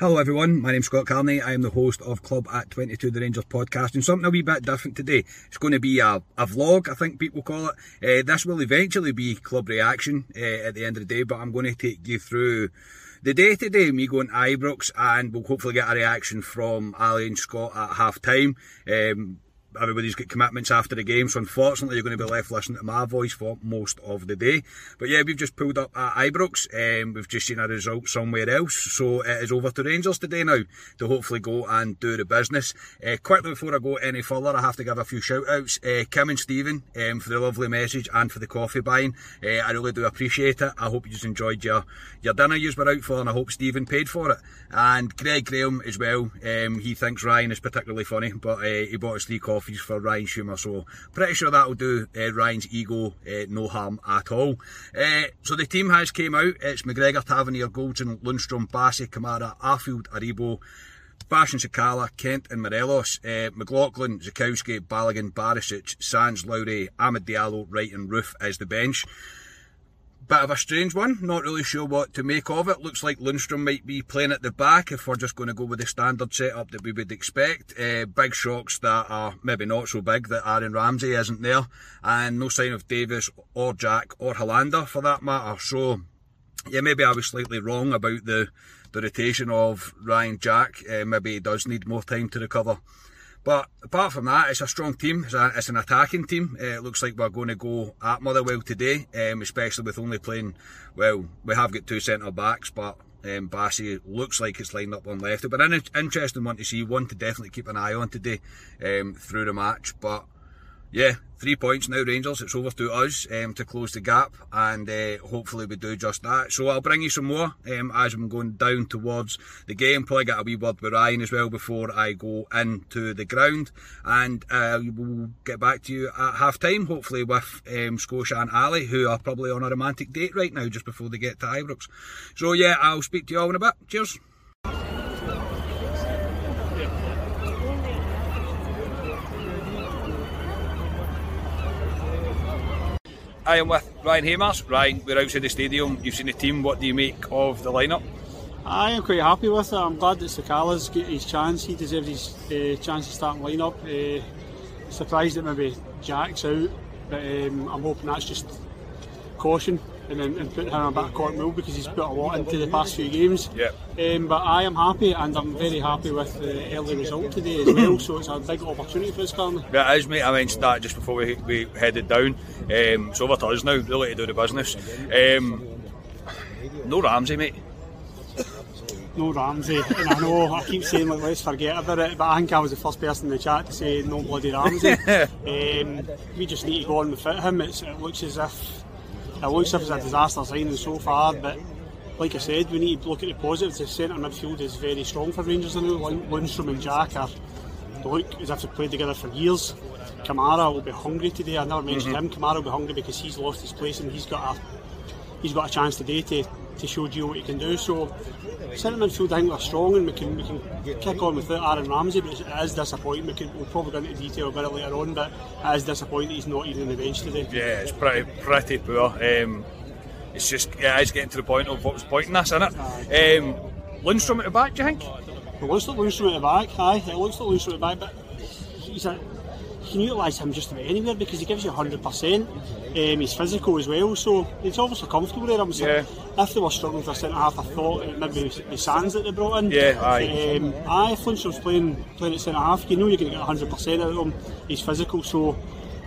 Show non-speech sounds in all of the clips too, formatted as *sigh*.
Hello everyone, my name's Scott Carney. I am the host of Club at 22 The Rangers podcast and something a wee bit different today. It's going to be a, a vlog, I think people call it. Uh, this will eventually be club reaction uh, at the end of the day, but I'm going to take you through the day today, me going to Ibrox and we'll hopefully get a reaction from Ali and Scott at half time. Um, everybody's got commitments after the game, so unfortunately you're going to be left listening to my voice for most of the day. But yeah, we've just pulled up at Ibrox, um, we've just seen a result somewhere else, so it is over to Rangers today now to hopefully go and do the business. Uh, quickly before I go any further, I have to give a few shout outs. Uh, Kim and Stephen um, for the lovely message and for the coffee buying. Uh, I really do appreciate it. I hope you just enjoyed your, your dinner you were out for, and I hope Stephen paid for it. And Greg Graham as well, um, he thinks Ryan is particularly funny, but uh, he bought us three for Ryan Schumer, so pretty sure that'll do uh, Ryan's ego uh, no harm at all. Uh, so the team has came out. It's McGregor, Tavernier, Goldson, Lundstram, Bassey, Kamara, Arfield, Aribo, Fashion Sakala, Kent and Morelos, uh, McLaughlin, Zakowski, Balogun, Barisic, Sands, Lowry, Amad Diallo, Wright and Roofe as the bench. Bit of a strange one, not really sure what to make of it. Looks like Lundstrom might be playing at the back if we're just going to go with the standard setup that we would expect. Uh, big shocks that are maybe not so big that Aaron Ramsey isn't there, and no sign of Davis or Jack or Helander for that matter. So, yeah, maybe I was slightly wrong about the, the rotation of Ryan Jack. Uh, maybe he does need more time to recover. But apart from that, it's a strong team. It's, a, it's an attacking team. Uh, it looks like we're going to go at Motherwell today, um, especially with only playing. Well, we have got two centre backs, but um, Bassey looks like it's lined up on left. But an interesting one to see, one to definitely keep an eye on today um, through the match. But yeah, three points now, Rangers. It's over to us um, to close the gap, and uh, hopefully we do just that. So I'll bring you some more um, as I'm going down towards the game. Probably get a wee word with Ryan as well before I go into the ground, and uh, we'll get back to you at half time, hopefully with um, Scotia and Ali, who are probably on a romantic date right now just before they get to Ibrox. So yeah, I'll speak to you all in a bit. Cheers. I am with Ryan Hamers. Ryan, we're outside the stadium. You've seen the team. What do you make of the lineup? I am quite happy with it. I'm glad that Sakala's got his chance. He deserves his uh, chance to start in lineup. Uh, surprised that maybe Jack's out, but um, I'm hoping that's just caution and and putting him a bit of court move because he's put a lot into the past few games. Yeah. Um, but I am happy and I'm very happy with the early result today as well. so it's a big opportunity for us, Carney. Yeah, it is, mate. I mentioned that just before we, we headed down. Um, it's over to us now, really, to do the business. Um, no Ramsey, mate. No Ramsey, and I know I keep saying like let's forget about it, but I think I was the first person in the chat to say no bloody Ramsey. *laughs* um, we just need to go on and fit him. It's, it looks as if it looks if it's a disaster signing so far, but like I said, we need to look at the positives. The centre midfield is very strong for Rangers now. Lundstram and Jack are look as if they've played together for years. Kamara will be hungry today. I never mentioned mm-hmm. him. Kamara will be hungry because he's lost his place and he's got a he's got a chance today to, to show Gio what he can do. So centre midfield I think we're strong and we can we can kick on without Aaron Ramsey, but it is disappointing. We can, we'll probably go into detail a bit later on, but it is disappointing he's not even on the bench today. Yeah, it's pretty pretty poor. Um, it's just yeah, it's getting to the point of what was pointing this, isn't it? Um, Lundstram at the back, do you think? It looks like Lundstram at the back, aye. It looks like Lundstram at the back, but he's a you can utilise him just about anywhere because he gives you 100%. Um, he's physical as well, so he's obviously comfortable there. I'm saying, yeah. if they were struggling for a centre half, I thought it maybe the Sands that they brought in. Yeah, aye. Um, aye, if Lundstram's playing, playing at centre half, you know you're going to get 100% out of him. He's physical, so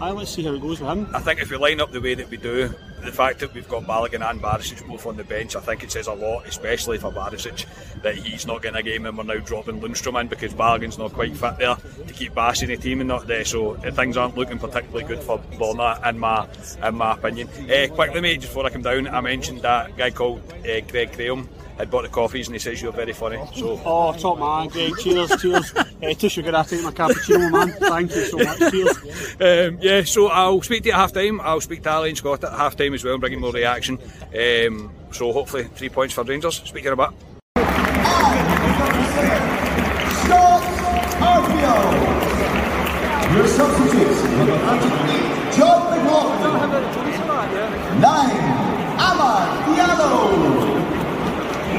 aye, let's see how it goes with him. I think if we line up the way that we do, the fact that we've got Balogun and Barisic both on the bench, I think it says a lot, especially for Barisic, that he's not getting a game and we're now dropping Lundstram in because Balogun's not quite fit there to keep Bass in the team and not there. So uh, things aren't looking particularly good for Borna, in my in my opinion. Uh, quickly, mate, just before I come down, I mentioned that guy called uh, Greg Graham had bought the coffees and he says you're very funny. So Oh top man, Greg, cheers, cheers. Uh, sugar I take my cappuccino man. Thank you so much. Cheers. Um, yeah, so I'll speak to you at half time. I'll speak to Ali and Scott at half time as well and bring more reaction. Um, so hopefully three points for Rangers. Speak to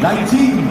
19,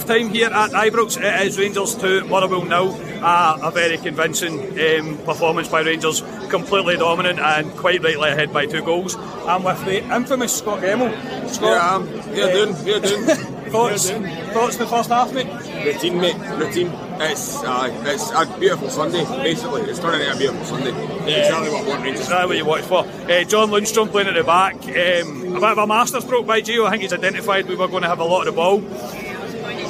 time here at Ibrox. It is Rangers 2, Motherwell nil. Uh, a very convincing um, performance by Rangers, completely dominant and quite rightly ahead by two goals. I'm with the infamous Scott Gemmell. Scott, yeah, um, how uh, doing? How doing? *laughs* thoughts? Thoughts the first half, mate? Routine, mate. Routine. It's uh, it's a beautiful Sunday. Basically, it's turning into a beautiful Sunday. Yeah. Exactly what I want Rangers. Exactly what you watch for. Uh, John Lundstram playing at the back. Um, a bit of a masterstroke by Gio. I think he's identified we were going to have a lot of the ball.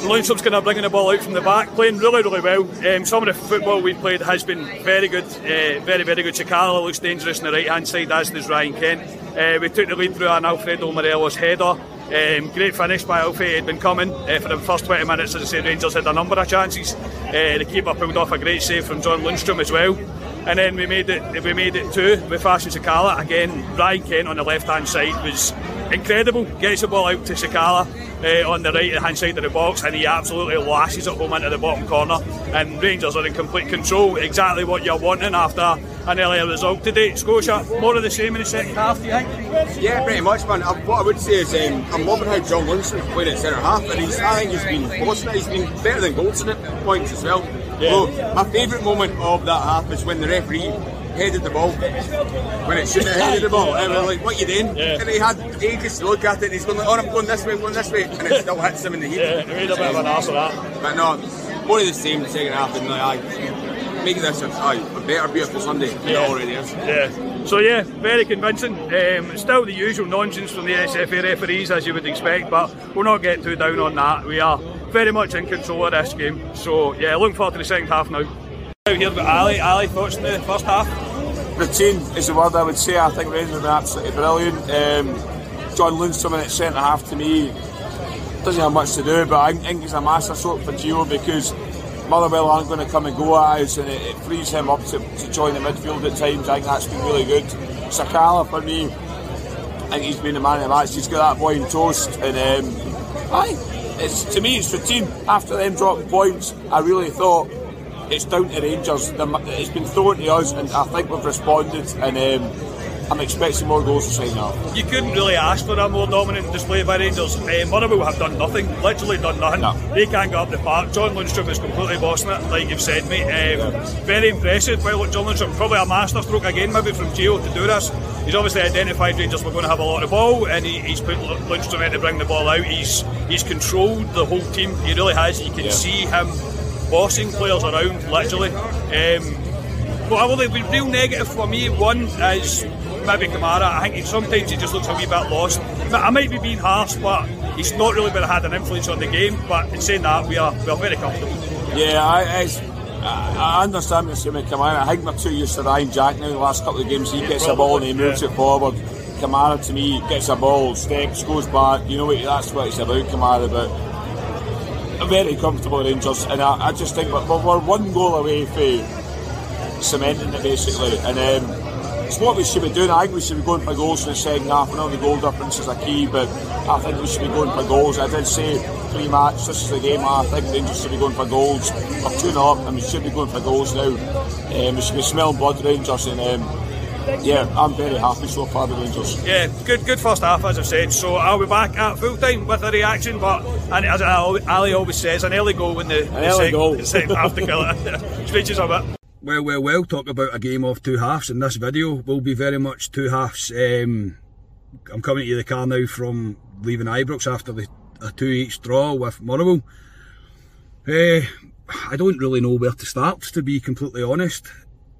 Lundstram's kind of bringing the ball out from the back, playing really, really well. Um, some of the football we've played has been very good, uh, very, very good. Sakala looks dangerous on the right hand side, as does Ryan Kent. Uh, we took the lead through an Alfredo Morelos header. Um, great finish by Alfie. He'd been coming uh, for the first 20 minutes. As I said, Rangers had a number of chances. Uh, the keeper pulled off a great save from John Lundstram as well. And then we made it. We made it two with Fashion Sakala again. Ryan Kent on the left hand side was incredible. Gets the ball out to Sakala uh, on the right hand side of the box, and he absolutely lashes it home into the bottom corner. And Rangers are in complete control. Exactly what you're wanting after an earlier result today. Scotia, more of the same in the second half, do you think? Yeah, pretty much, man. Uh, what I would say is um, I'm loving how John Lundstram played at centre half, and he's, I think he's been He's been better than Goldson at points as well. Yeah. So, my favourite moment of that half is when the referee headed the ball when it shouldn't have headed the ball. And we're like, what are you doing? Yeah. And he had ages to look at it and he's going like, oh, I'm going this way, I'm going this way. And it still hits him in the head. Yeah, he made a bit of an ass of that. But no, more of the same the second half. And like, I, making this a, a better, beautiful Sunday than yeah. it already is. Yeah. So yeah, very convincing. Um, still the usual nonsense from the SFA referees as you would expect, but we're not getting too down on that. We are very much in control of this game. So yeah, looking forward to the second half now. Out here with Ali. Ali, thoughts in the first half? Routine is the word I would say. I think Rangers are absolutely brilliant. Um, John Lundstram at centre half to me doesn't have much to do, but I think he's a master stroke for Gio because Motherwell aren't going to come and go at us and it, it frees him up to, to join the midfield at times. I think that's been really good. Sakala for me, I think he's been the man of the match. He's got that boy in toast and um, I, it's, to me it's routine. After them dropping points, I really thought it's down to Rangers. It's been thrown to us, and I think we've responded. And um, I'm expecting more goals to second half. You couldn't really ask for a more dominant display by Rangers. Uh, Motherwell have done nothing, literally done nothing. No. They can't get up the park. John Lundstram is completely bossing it, like you've said, mate. Um, Very impressive. Well, John Lundstram, probably a masterstroke again, maybe from Gio to do this. He's obviously identified Rangers were going to have a lot of ball, and he, he's put Lundstram in to bring the ball out. He's he's controlled the whole team. He really has. You can Yeah. see him bossing players around, literally. Um, well, well, the real negative for me, one is maybe Kamara. I think he, sometimes he just looks a wee bit lost. I might be being harsh, but he's not really been had an influence on the game. But in saying that, we are we are very comfortable. Yeah, I, I, I understand what you're saying, Kamara. I think we're too used to Ryan Jack now. The last couple of games, he gets the ball and he moves it forward. Kamara, to me, gets a ball, steps, goes back. You know what? That's what it's about, Kamara. But very comfortable Rangers, and I, I just think we're, one goal away from cementing it basically. And um, it's what we should be doing. I think we should be going for goals in the second half. I know the goal difference is a key, but I think we should be going for goals. I did say pre-match, this is the game. I think Rangers should be going for goals. We're two 0 up, and we should be going for goals now. Um, we should be smelling blood, Rangers, and um, yeah, I'm very happy so far with Rangers. Yeah, good good first half, as I've said. So I'll be back at full time with a reaction. But and as Ali always says, an early goal when the, the early second, goal. the second half to kill it. *laughs* Speeches a bit. Well, well, well, talk about a game of two halves, and this video will be very much two halves. Um, I'm coming to the car now from leaving Ibrox after the, a two each draw with Motherwell. Uh, I don't really know where to start, to be completely honest.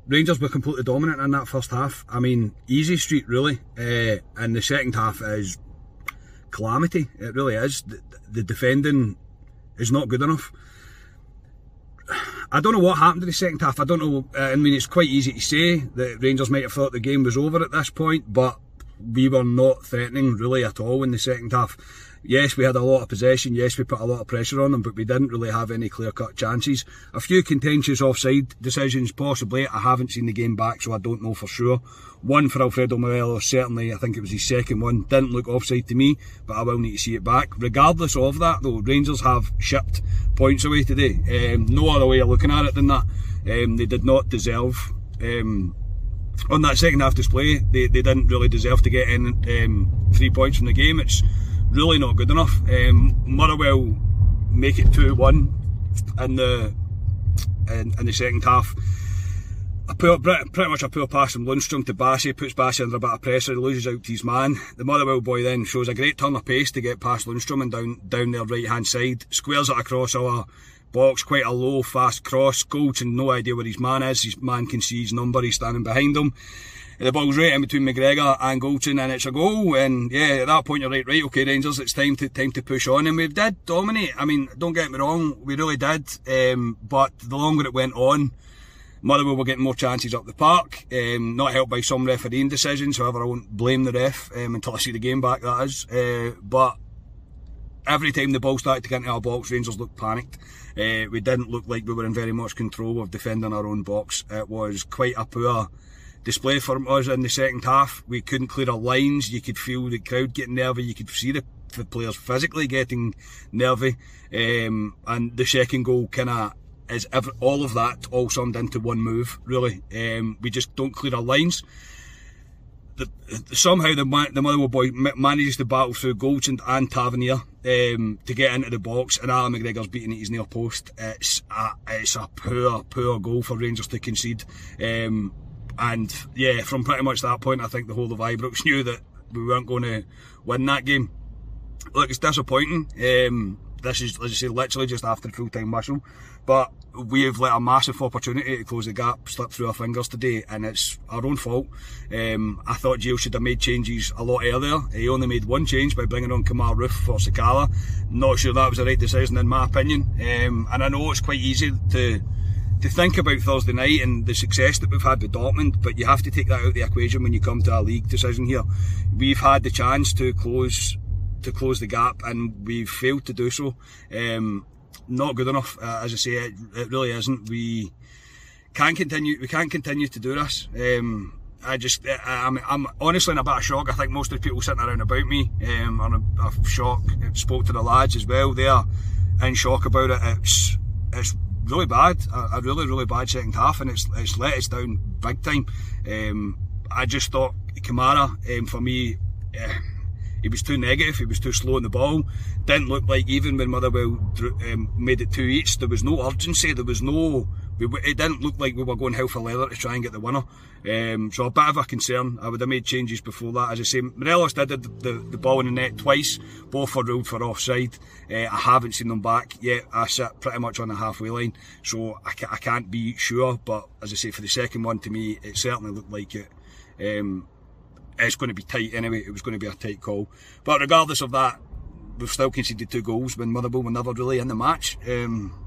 Rangers were completely dominant in that first half. I mean, easy street, really. Uh, and the second half is calamity. It really is. The, the defending is not good enough. I don't know what happened in the second half. I don't know. Uh, I mean, it's quite easy to say that Rangers might have thought the game was over at this point, but we were not threatening really at all in the second half. Yes, we had a lot of possession. Yes, we put a lot of pressure on them, but we didn't really have any clear-cut chances. A few contentious offside decisions, possibly. I haven't seen the game back, so I don't know for sure. One for Alfredo Morelos, certainly. I think it was his second one. Didn't look offside to me, but I will need to see it back. Regardless of that, though, Rangers have shipped points away today. Um, no other way of looking at it than that. Um, they did not deserve. Um, on that second half display, they, they didn't really deserve to get in um, three points from the game. It's really not good enough. Um, Motherwell make it 2 1 in the, in, in the second half. A poor, pretty much a poor pass from Lundstram to Bassey, puts Bassey under a bit of pressure, loses out to his man. The Motherwell boy then shows a great turn of pace to get past Lundstram and down, down their right hand side, squares it across our box, quite a low, fast cross. Goldson, no idea where his man is. His man can see his number, he's standing behind him. The ball's right in between McGregor and Goldson, and it's a goal. And yeah, at that point you're right, right, okay, Rangers, it's time to time to push on. And we did dominate. I mean, don't get me wrong, we really did. Um, but the longer it went on, Motherwell were getting more chances up the park, um, not helped by some refereeing decisions. However, I won't blame the ref um, until I see the game back. That is, uh, but every time the ball started to get into our box, Rangers looked panicked. Uh, we didn't look like we were in very much control of defending our own box. It was quite a poor display from us in the second half. We couldn't clear our lines. You could feel the crowd getting nervy. You could see the, the players physically getting nervy. Um, and the second goal kind of is all of that all summed into one move, really. Um, we just don't clear our lines. The, somehow the, the Motherwell boy manages to battle through Goldson and Tavernier um, to get into the box, and Allan McGregor's beating at his near post. It's a, it's a poor, poor goal for Rangers to concede. Um, and yeah, from pretty much that point, I think the whole of Ibrox knew that we weren't going to win that game. Look, it's disappointing. Um, this is, as I say, literally just after the full-time whistle. But we have let a massive opportunity to close the gap slip through our fingers today, and it's our own fault. Um, I thought Gio should have made changes a lot earlier. He only made one change by bringing on Kemar Roofe for Sakala. Not sure that was the right decision in my opinion. Um, and I know it's quite easy to to think about Thursday night and the success that we've had with Dortmund, but you have to take that out of the equation when you come to a league decision here. We've had the chance to close to close the gap, and we've failed to do so. Um, not good enough, uh, as I say. It, it, really isn't. We can't continue. We can't continue to do this. Um, I just, I, I'm, I'm honestly in a bit of shock. I think most of the people sitting around about me um, are in a, a shock. I spoke to the lads as well. They are in shock about it. It's, it's really bad. A, a really, really bad second half, and it's it's let us down big time. Um, I just thought Kamara, um, for me, uh, he was too negative, he was too slow on the ball. Didn't look like even when Motherwell um, made it two each, there was no urgency, there was no. We, it didn't look like we were going hell for leather to try and get the winner. Um, so a bit of a concern. I would have made changes before that. As I say, Morelos did the, the, the ball in the net twice. Both were ruled for offside. Uh, I haven't seen them back yet. I sit pretty much on the halfway line, so I, I can't be sure. But as I say, for the second one, to me, it certainly looked like it. Um, it's going to be tight anyway. It was going to be a tight call. But regardless of that, we've still conceded two goals when Motherwell were never really in the match. Um,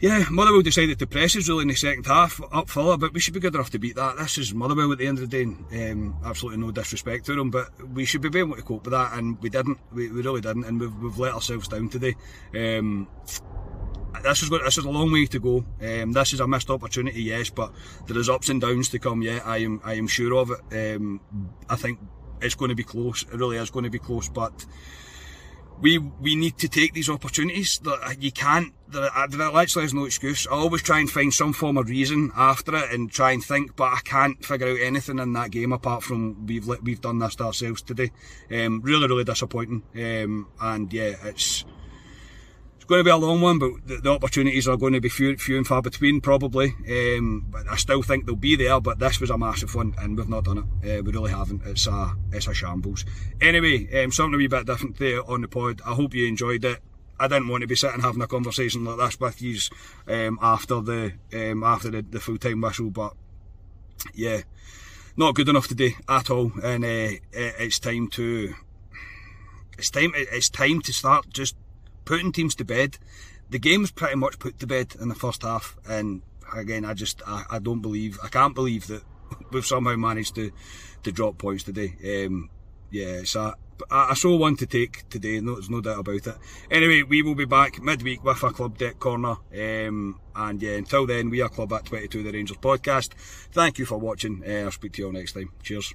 yeah, Motherwell decided to press us really in the second half up fuller, but we should be good enough to beat that. This is Motherwell at the end of the day. Um, absolutely no disrespect to them, but we should be able to cope with that, and we didn't. We, we really didn't, and we've, we've let ourselves down today. Um, this is this is a long way to go. Um, this is a missed opportunity, yes, but there is ups and downs to come. Yeah, I am I am sure of it. Um, I think it's going to be close. It really is going to be close, but we we need to take these opportunities. You can't. There, there actually is no excuse. I always try and find some form of reason after it and try and think, but I can't figure out anything in that game apart from we've we've done this to ourselves today. Um, really, really disappointing. Um, and yeah, it's going to be a long one, but the, the, opportunities are going to be few, few and far between, probably. Um, but I still think they'll be there. But this was a massive one, and we've not done it. Uh, we really haven't. It's a it's a shambles. Anyway, um, something a wee bit different there on the pod. I hope you enjoyed it. I didn't want to be sitting having a conversation like this with you um, after the um, after the, the full time whistle, but yeah, not good enough today at all. And uh, it's time to it's time it's time to start just putting teams to bed. The game was pretty much put to bed in the first half, and again, I just I, I don't believe I can't believe that *laughs* we've somehow managed to to drop points today. Um, yeah, a, a show one to take today, no, there's no doubt about it. Anyway, we will be back midweek with a Club Deck Corner. Um, and yeah, until then, we are Club at 22 The Rangers podcast. Thank you for watching. Uh, I'll speak to you all next time. Cheers.